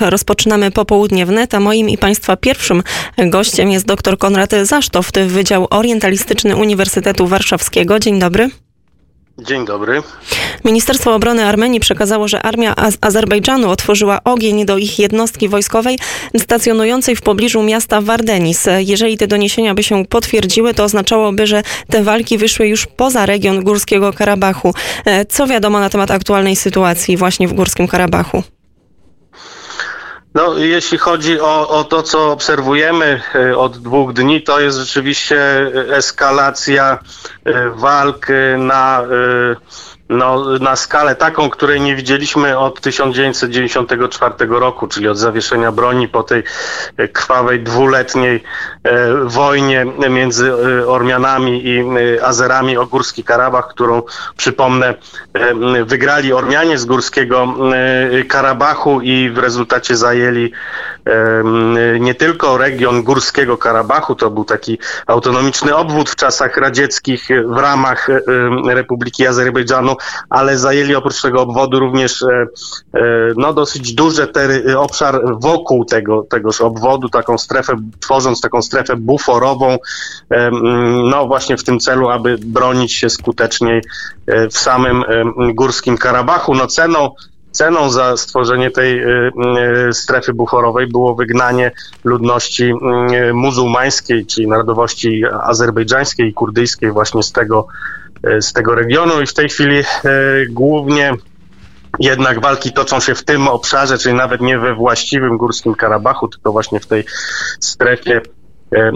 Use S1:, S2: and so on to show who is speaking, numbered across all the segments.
S1: Rozpoczynamy popołudnie wnet, a moim i Państwa pierwszym gościem jest dr Konrad Zasztoft, Wydział Orientalistyczny Uniwersytetu Warszawskiego. Dzień dobry.
S2: Dzień dobry.
S1: Ministerstwo Obrony Armenii przekazało, że armia Az- Azerbejdżanu otworzyła ogień do ich jednostki wojskowej stacjonującej w pobliżu miasta Wardenis. Jeżeli te doniesienia by się potwierdziły, to oznaczałoby, że te walki wyszły już poza region Górskiego Karabachu. E, Co wiadomo na temat aktualnej sytuacji właśnie w Górskim Karabachu?
S2: No, jeśli chodzi o, o to, co obserwujemy e, od dwóch dni, to jest rzeczywiście e, eskalacja e, walk na, no, na skalę taką, której nie widzieliśmy od 1994 roku, czyli od zawieszenia broni po tej e, krwawej dwuletniej e, wojnie między e, Ormianami i Azerami o Górski Karabach, którą przypomnę wygrali Ormianie z Górskiego Karabachu i w rezultacie zajęli nie tylko region Górskiego Karabachu, to był taki autonomiczny obwód w czasach radzieckich w ramach Republiki Azerbejdżanu, ale zajęli oprócz tego obwodu również e, e, no, dosyć duży tery, obszar wokół tego, tegoż obwodu, taką strefę, tworząc taką strefę buforową, no właśnie w tym celu, aby bronić się skuteczniej e, w samym Górskim Karabachu. No ceną Ceną za stworzenie tej strefy buforowej było wygnanie ludności muzułmańskiej, czyli narodowości azerbejdżańskiej i kurdyjskiej właśnie z tego, z tego regionu i w tej chwili y, głównie jednak walki toczą się w tym obszarze, czyli nawet nie we właściwym Górskim Karabachu, tylko właśnie w tej strefie e, e, e,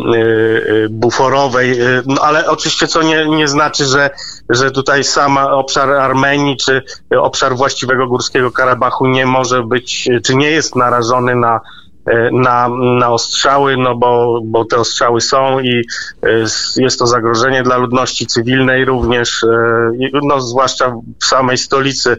S2: buforowej, e, no ale oczywiście co nie, nie znaczy, że, że tutaj sama obszar Armenii czy obszar właściwego Górskiego Karabachu nie może być, czy nie jest narażony na e, na, na ostrzały, no bo, bo te ostrzały są i e, jest to zagrożenie dla ludności cywilnej również, e, no zwłaszcza w samej stolicy,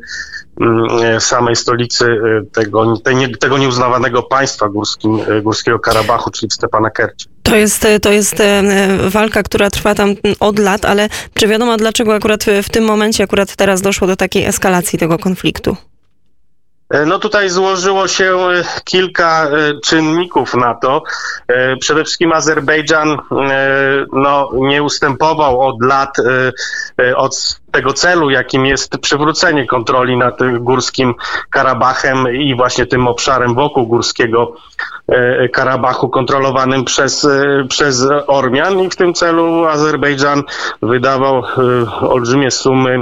S2: mm, e, samej stolicy e, tego, tego nieuznawanego państwa górskim, e, Górskiego Karabachu, czyli w Stepanakercie.
S1: To jest, to jest e, walka, która trwa tam od lat, ale czy wiadomo dlaczego akurat w tym momencie, akurat teraz doszło do takiej eskalacji tego konfliktu?
S2: E, No tutaj złożyło się e, kilka e, czynników na to. Przede wszystkim Azerbejdżan no, nie ustępował od lat od tego celu, jakim jest przywrócenie kontroli nad Górskim Karabachem i właśnie tym obszarem wokół Górskiego Karabachu kontrolowanym przez, przez Ormian i w tym celu Azerbejdżan wydawał olbrzymie sumy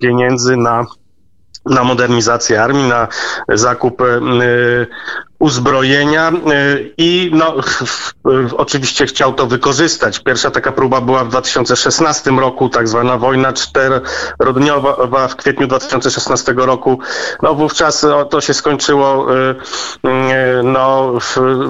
S2: pieniędzy na na modernizację armii, na zakup e, uzbrojenia e, i no, oczywiście chciał to wykorzystać. Pierwsza taka próba była w 2016 roku, tak zwana wojna czterodniowa w kwietniu 2016 roku. No wówczas o, to się skończyło, e, e, no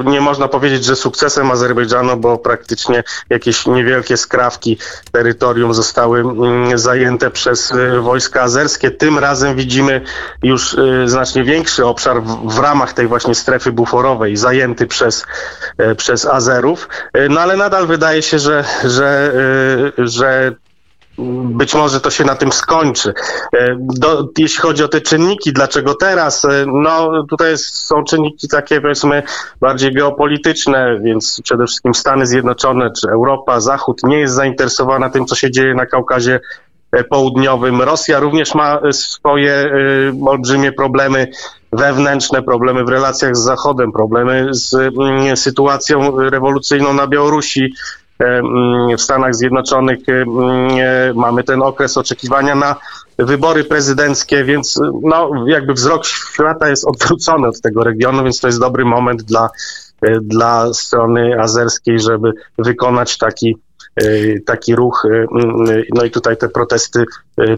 S2: nie można powiedzieć, że sukcesem Azerbejdżanu, bo praktycznie jakieś niewielkie skrawki terytorium zostały mm, zajęte przez wojska azerskie. Tym razem widzimy już znacznie większy obszar w ramach tej właśnie strefy buforowej, zajęty przez, e, przez Azerów. E, No ale nadal wydaje się, że, że, e, że być może to się na tym skończy. Do, jeśli chodzi o te czynniki, dlaczego teraz? No tutaj jest, są czynniki takie powiedzmy bardziej geopolityczne, więc przede wszystkim Stany Zjednoczone czy Europa, Zachód nie jest zainteresowana tym, co się dzieje na Kaukazie Południowym. Rosja również ma e, swoje e, olbrzymie problemy wewnętrzne, problemy w relacjach z Zachodem, problemy z mm, sytuacją rewolucyjną na Białorusi. E, mm, W Stanach Zjednoczonych mm, mamy ten okres oczekiwania na wybory prezydenckie, więc no, jakby wzrok świata jest odwrócony od tego regionu, więc to jest dobry moment dla, dla strony azerskiej, żeby wykonać taki taki ruch, e, mm, no i tutaj te protesty,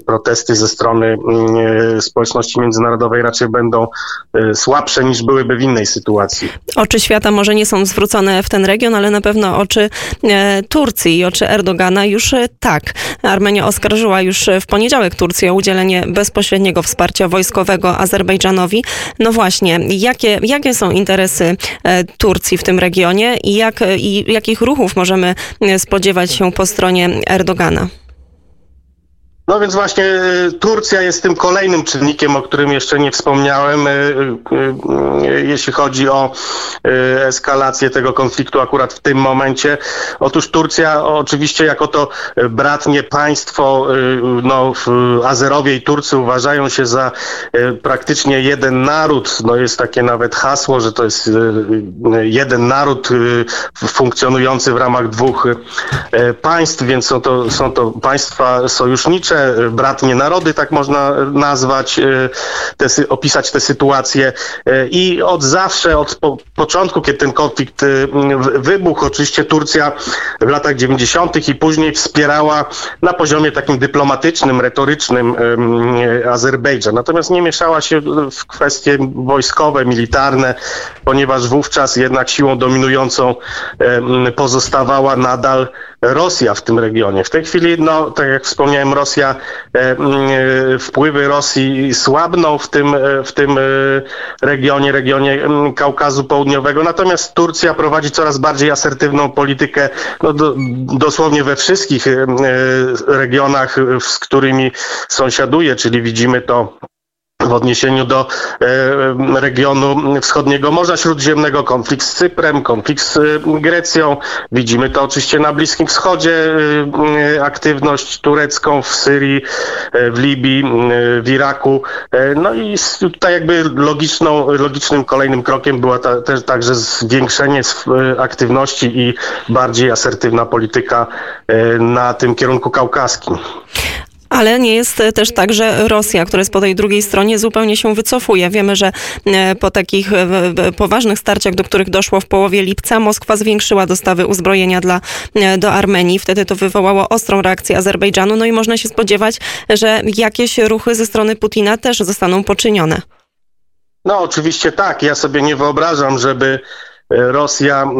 S2: protesty ze strony mm, e, społeczności międzynarodowej raczej będą e, słabsze niż byłyby w innej sytuacji.
S1: Oczy świata może nie są zwrócone w ten region, ale na pewno oczy e, Turcji i oczy Erdogana już e, tak. Armenia oskarżyła już w poniedziałek Turcję o udzielenie bezpośredniego wsparcia wojskowego Azerbejdżanowi. No właśnie, jakie, jakie są interesy e, Turcji w tym regionie i, jak, i jakich ruchów możemy spodziewać się po stronie Erdogana?
S2: No więc właśnie y, Turcja jest tym kolejnym czynnikiem, o którym jeszcze nie wspomniałem, y, y, jeśli chodzi o eskalację tego konfliktu akurat w tym momencie. Otóż Turcja oczywiście jako to bratnie państwo, no Azerowie i Turcy uważają się za praktycznie jeden naród. No jest takie nawet hasło, że to jest jeden naród funkcjonujący w ramach dwóch państw, więc są to, są to państwa sojusznicze Bratnie narody, tak można nazwać, e, te, opisać tę sytuację. E, I od zawsze, od po, początku, kiedy ten konflikt wybuchł, oczywiście Turcja w latach 90. i później wspierała na poziomie takim dyplomatycznym, retorycznym Azerbejdżan. Natomiast nie mieszała się w kwestie wojskowe, militarne, ponieważ wówczas jednak siłą dominującą pozostawała nadal Rosja w tym regionie. W tej chwili, no, tak jak wspomniałem, Rosja, e, e, wpływy Rosji słabną w tym, e, w tym regionie, regionie Kaukazu Południowego, natomiast Turcja prowadzi coraz bardziej asertywną politykę, no, do, dosłownie we wszystkich regionach, z którymi sąsiaduje, czyli widzimy to w odniesieniu do e, regionu wschodniego Morza Śródziemnego, konflikt z Cyprem, konflikt z e, Grecją. Widzimy to oczywiście na Bliskim Wschodzie, e, aktywność turecką w Syrii, w Libii, w Iraku. No i tutaj jakby logiczną, logicznym kolejnym krokiem była ta, też także zwiększenie aktywności i bardziej asertywna polityka na tym kierunku kaukaskim.
S1: Ale nie jest też tak, że Rosja, która jest po tej drugiej stronie, zupełnie się wycofuje. Wiemy, że e, po takich e, poważnych starciach, do których doszło w połowie lipca, Moskwa zwiększyła dostawy uzbrojenia dla, e, do Armenii. Wtedy to wywołało ostrą reakcję Azerbejdżanu. No i można się spodziewać, że jakieś ruchy ze strony Putina też zostaną poczynione.
S2: No oczywiście tak. Ja sobie nie wyobrażam, żeby Rosja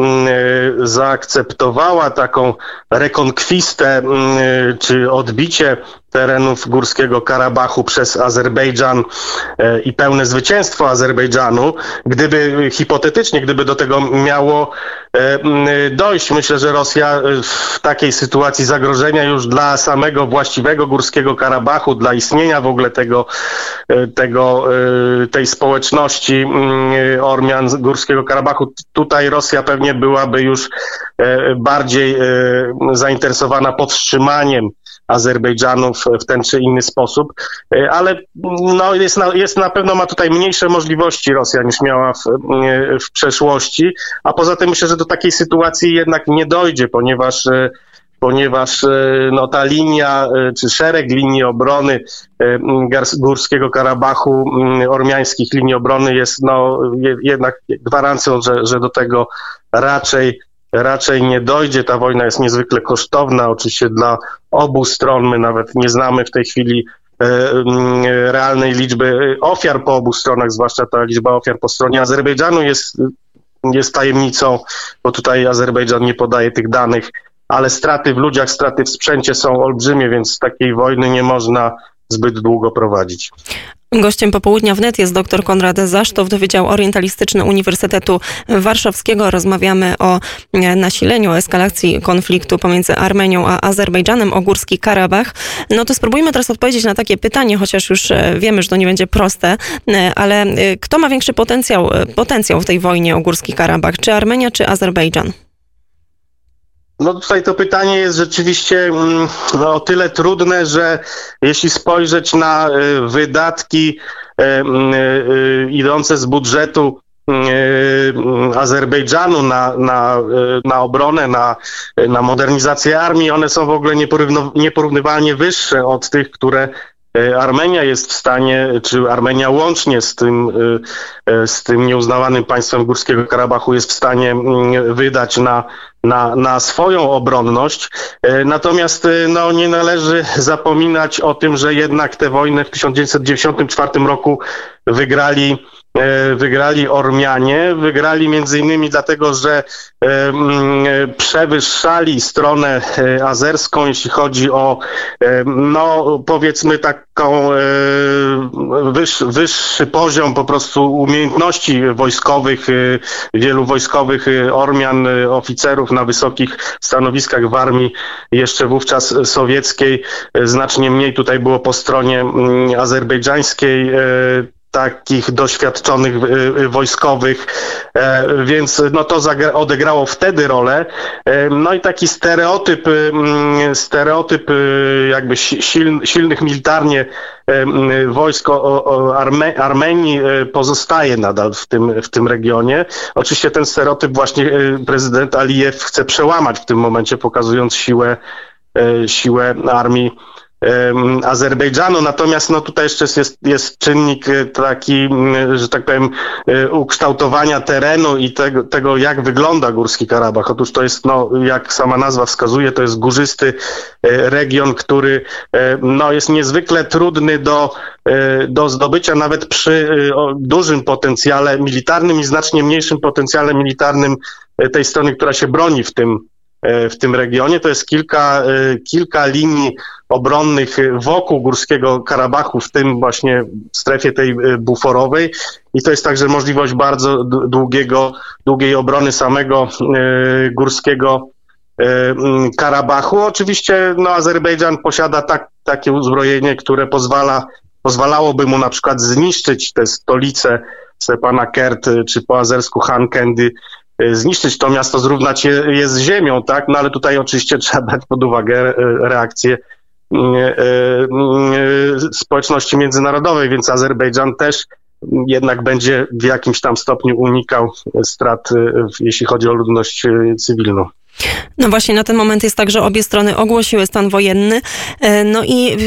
S2: zaakceptowała taką rekonkwistę czy odbicie terenów Górskiego Karabachu przez Azerbejdżan e, i pełne zwycięstwo Azerbejdżanu, gdyby hipotetycznie, gdyby do tego miało e, dojść, myślę, że Rosja e, w takiej sytuacji zagrożenia już dla samego właściwego Górskiego Karabachu, dla istnienia w ogóle tego, tego tej społeczności Ormian Górskiego Karabachu, tutaj Rosja pewnie byłaby już bardziej zainteresowana powstrzymaniem Azerbejdżanu w, w ten czy inny sposób, e, ale no, jest, na, jest na pewno ma tutaj mniejsze możliwości Rosja niż miała w, e, w przeszłości, a poza tym myślę, że do takiej sytuacji jednak nie dojdzie, ponieważ e, ponieważ no, ta linia, czy szereg linii obrony Górskiego Karabachu, ormiańskich linii obrony jest no, jednak gwarancją, że, że do tego raczej raczej nie dojdzie. Ta wojna jest niezwykle kosztowna, oczywiście dla obu stron. My nawet nie znamy w tej chwili e, mm, realnej liczby ofiar po obu stronach, zwłaszcza ta liczba ofiar po stronie Azerbejdżanu jest, jest tajemnicą, bo tutaj Azerbejdżan nie podaje tych danych, ale straty w ludziach, straty w sprzęcie są olbrzymie, więc takiej wojny nie można zbyt długo prowadzić.
S1: Gościem popołudnia wnet jest dr Konrad Zasztow, Wydział Orientalistyczny Uniwersytetu Warszawskiego. Rozmawiamy o e, nasileniu, o eskalacji konfliktu pomiędzy Armenią a Azerbejdżanem o Górski Karabach. No to spróbujmy teraz odpowiedzieć na takie pytanie, chociaż już e, wiemy, że to nie będzie proste, e, ale kto ma większy potencjał, potencjał w tej wojnie o Górski Karabach? Czy Armenia, czy Azerbejdżan?
S2: No tutaj to pytanie jest rzeczywiście mm, no, o tyle trudne, że jeśli spojrzeć na y, wydatki y, y, idące z budżetu Azerbejdżanu na, na, na obronę, na, na modernizację armii, one są w ogóle nieporównywalnie wyższe od tych, które Armenia jest w stanie, czy Armenia łącznie z tym, z tym nieuznawanym państwem Górskiego Karabachu jest w stanie mm, wydać na na, na swoją obronność. E, natomiast e, no, nie należy zapominać o tym, że jednak te wojny w 1994 roku wygrali wygrali Ormianie. Wygrali między innymi dlatego, że przewyższali stronę azerską, jeśli chodzi o, no powiedzmy taką wyższy, wyższy poziom po prostu umiejętności wojskowych, wielu wojskowych Ormian, oficerów na wysokich stanowiskach w armii jeszcze wówczas sowieckiej. Znacznie mniej tutaj było po stronie azerbejdżańskiej takich doświadczonych y, y, wojskowych, e, więc no to odegrało wtedy rolę. E, no i taki stereotyp, y, stereotyp jakby silnych militarnie e, wojsk Arme Armenii pozostaje nadal w tym, w tym regionie. Oczywiście ten stereotyp właśnie prezydent Alijew chce przełamać w tym momencie, pokazując siłę, siłę armii Azerbejdżanu. Natomiast no, tutaj jeszcze jest, jest czynnik e, taki, że tak powiem, e, ukształtowania terenu i tego, tego, jak wygląda Górski Karabach. Otóż to jest, no, jak sama nazwa wskazuje, to jest górzysty e, region, który no, jest niezwykle trudny do, do zdobycia, nawet przy dużym potencjale militarnym i znacznie mniejszym potencjale militarnym tej strony, która się broni w tym, w tym regionie. To jest kilka, kilka linii obronnych wokół Górskiego Karabachu, w tym właśnie w strefie tej e, buforowej. I to jest także możliwość bardzo długiego, długiej obrony samego e, Górskiego e, Karabachu. Oczywiście no, Azerbejdżan posiada tak, takie uzbrojenie, które pozwala, pozwalałoby mu na przykład zniszczyć te stolice Stepana Kert, czy po azersku Hankendi, zniszczyć to miasto, zrównać je, je z ziemią, tak? No ale tutaj oczywiście trzeba brać pod uwagę reakcję E, e, społeczności międzynarodowej, więc Azerbejdżan też jednak będzie w jakimś tam stopniu unikał strat, e, jeśli chodzi o ludność cywilną.
S1: No właśnie, na ten moment jest tak, że obie strony ogłosiły stan wojenny. No i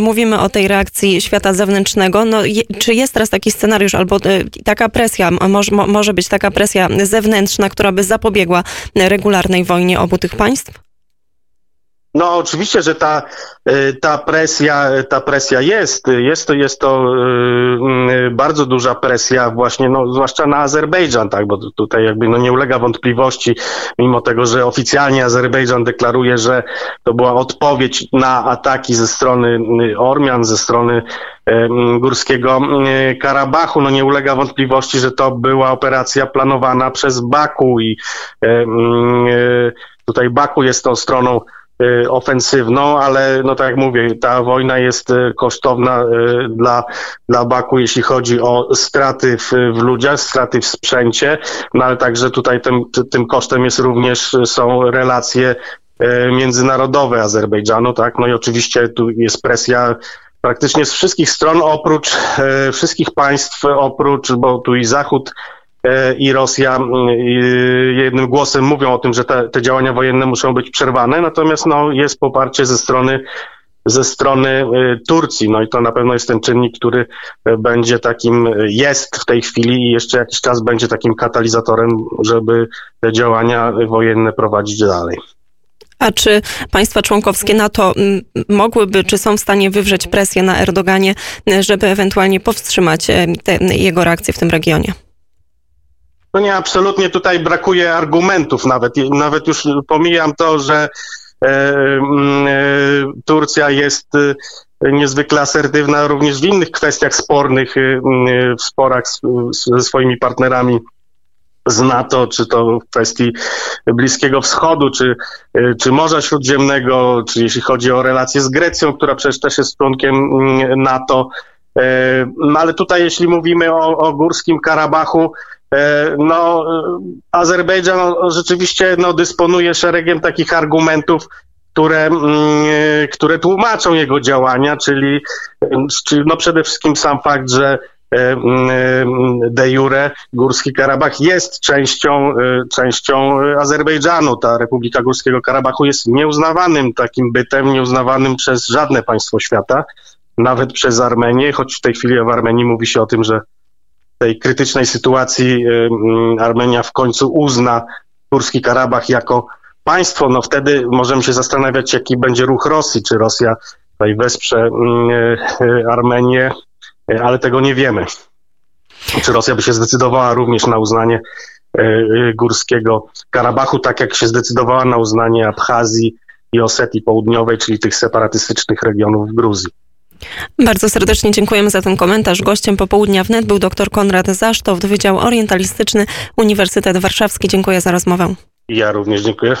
S1: mówimy o tej reakcji świata zewnętrznego. No, czy jest teraz taki scenariusz albo taka presja, może, może być taka presja zewnętrzna, która by zapobiegła regularnej wojnie obu tych państw?
S2: No oczywiście, że ta, y, ta presja, ta presja jest. Jest to, jest to yy, bardzo duża presja właśnie, no, zwłaszcza na Azerbejdżan, tak, bo tutaj jakby no, nie ulega wątpliwości, mimo tego, że oficjalnie Azerbejdżan deklaruje, że to była odpowiedź na ataki ze strony y, Ormian, ze strony Górskiego Karabachu. No nie ulega wątpliwości, że to była operacja planowana przez Baku i tutaj Baku jest tą stroną Y, ofensywną, ale no tak jak mówię, ta wojna jest y, kosztowna y, dla, dla Baku, jeśli chodzi o straty w, w ludziach, straty w sprzęcie, no ale także tutaj tym, tym kosztem jest również, są relacje międzynarodowe Azerbejdżanu, tak, no i oczywiście tu jest presja praktycznie z wszystkich stron, oprócz wszystkich państw, oprócz, bo tu i Zachód i Rosja jednym głosem mówią o tym, że te, te działania wojenne muszą być przerwane, natomiast no, jest poparcie ze strony ze strony e, Turcji. No i to na pewno jest ten czynnik, który e, będzie takim, jest w tej chwili i jeszcze jakiś czas będzie takim katalizatorem, żeby te działania wojenne prowadzić dalej.
S1: A czy państwa członkowskie NATO mogłyby, czy są w stanie wywrzeć presję na Erdoganie, żeby ewentualnie powstrzymać te, jego reakcje w tym regionie?
S2: No nie, absolutnie tutaj brakuje argumentów nawet. Nawet już pomijam to, że e, mm, e, Turcja jest e, niezwykle asertywna również w innych kwestiach spornych, w sporach ze swoimi partnerami z NATO, czy to w kwestii Bliskiego Wschodu, czy, czy Morza Śródziemnego, czy jeśli chodzi o relacje z Grecją, która przecież też jest członkiem mm, NATO. No ale tutaj, jeśli mówimy o, o Górskim Karabachu, E, no, Azerbejdżan no, rzeczywiście no, dysponuje szeregiem takich argumentów, które, mm, e, które tłumaczą jego działania, czyli, no przede wszystkim sam fakt, że e, mm, de jure Górski Karabach jest częścią, częścią Azerbejdżanu. Ta Republika Górskiego Karabachu jest nieuznawanym takim bytem, nieuznawanym przez żadne państwo świata, nawet przez Armenię, choć w tej chwili w Armenii mówi się o tym, że tej krytycznej sytuacji y, mm, Armenia w końcu uzna Górski Karabach jako państwo, no wtedy możemy się zastanawiać, jaki będzie ruch Rosji, czy Rosja tutaj wesprze mm, y, Armenię, y, ale tego nie wiemy. czy Rosja by się zdecydowała również na uznanie górskiego Karabachu, tak jak się zdecydowała na uznanie Abchazji i Osetii Południowej, czyli tych separatystycznych regionów w Gruzji.
S1: Bardzo serdecznie dziękujemy za ten komentarz. Gościem popołudnia wnet był dr Konrad Zasztow, Wydział Orientalistyczny Uniwersytet Warszawski. Dziękuję za rozmowę.
S2: Ja również dziękuję.